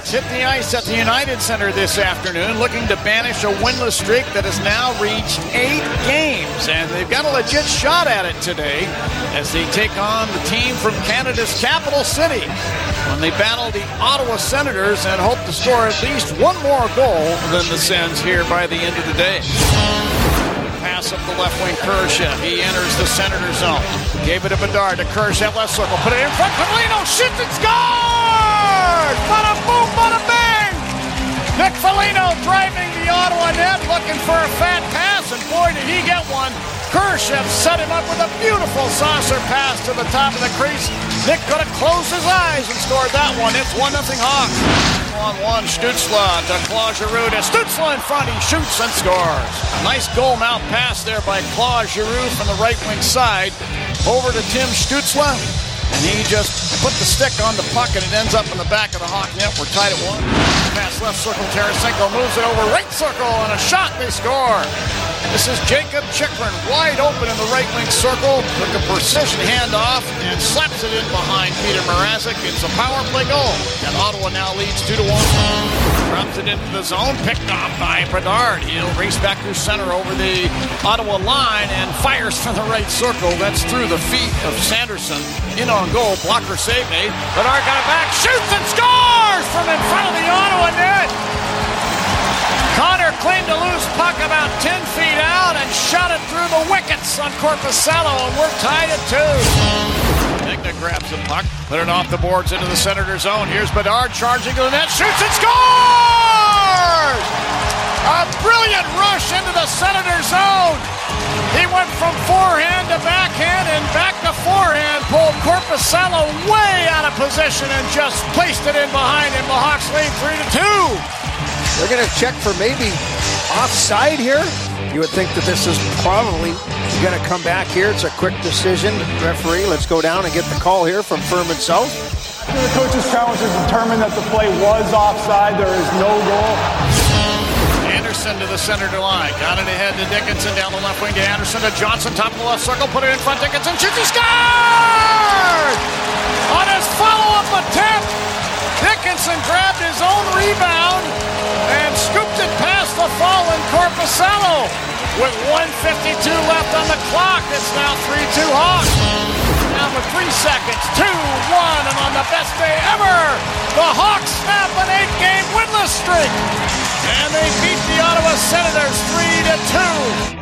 Hawks hit the ice at the United Center this afternoon, looking to banish a winless streak that has now reached eight games. And they've got a legit shot at it today as they take on the team from Canada's capital city when they battle the Ottawa Senators and hope to score at least one more goal than the Sens here by the end of the day pass up the left wing Kurashev. He enters the Senator zone. Gave it to Bedard to Kurashev left circle. Put it in front. Foligno shoots and scores! Bada boom, bada bang! Nick Foligno driving the Ottawa net, looking for a fat pass, and boy, did he get one. Kurashev set him up with a beautiful saucer pass to the top of the crease. Nick could have closed his eyes and scored that one. It's 1 0 Hawks. On one, Stützle to Claude Giroux. To Stützle in front, he shoots and scores. A nice goal mouth pass there by Claude Giroux from the right wing side over to Tim Stützle. And he just put the stick on the puck and it ends up in the back of the Hawk net. We're tied at one. Pass left circle, Tarasenko moves it over right circle and a shot, they score. This is Jakob Chychrun wide open in the right wing circle. Took a precision handoff and slaps it in behind Petr Mrazek. It's a power play goal. And Ottawa now leads 2 to 1. Drops it into the zone. Picked off by Bedard. He'll race back through center over the Ottawa line and fires from the right circle. That's through the feet of Sanderson. In on goal. Blocker save made. Eh? Bedard got it back. Shoots and scores from in front of the Ottawa net. Connor claimed a loose puck about 10 feet out and shot it through the wickets on Korpisalo, and we're tied at two. Megna grabs the puck, put it off the boards into the Senator zone. Here's Bedard charging to the net, shoots and scores! A brilliant rush into the Senator zone. He went from forehand to backhand and back to forehand, pulled Korpisalo way out of position and just placed it in behind him. The Hawks lead 3 to 2. They're going to check for maybe offside here. You would think that this is probably going to come back here. It's a quick decision. Referee, let's go down and get the call here from Furman South. The coach's challenge is determined that the play was offside. There is no goal. Anderson to the center line. Got it ahead to Dickinson down the left wing to Anderson to Johnson, top of the left circle, put it in front. Dickinson shoots, he scores! On his follow up attempt, Dickinson grabbed his own rebound and scooped it past the fallen Korpisalo. With 152 left on the clock, it's now 3-2 Hawks. Down with three seconds, 2-1, and on the best day ever, the Hawks snap an eight-game winless streak and they beat the Ottawa Senators 3 to 2.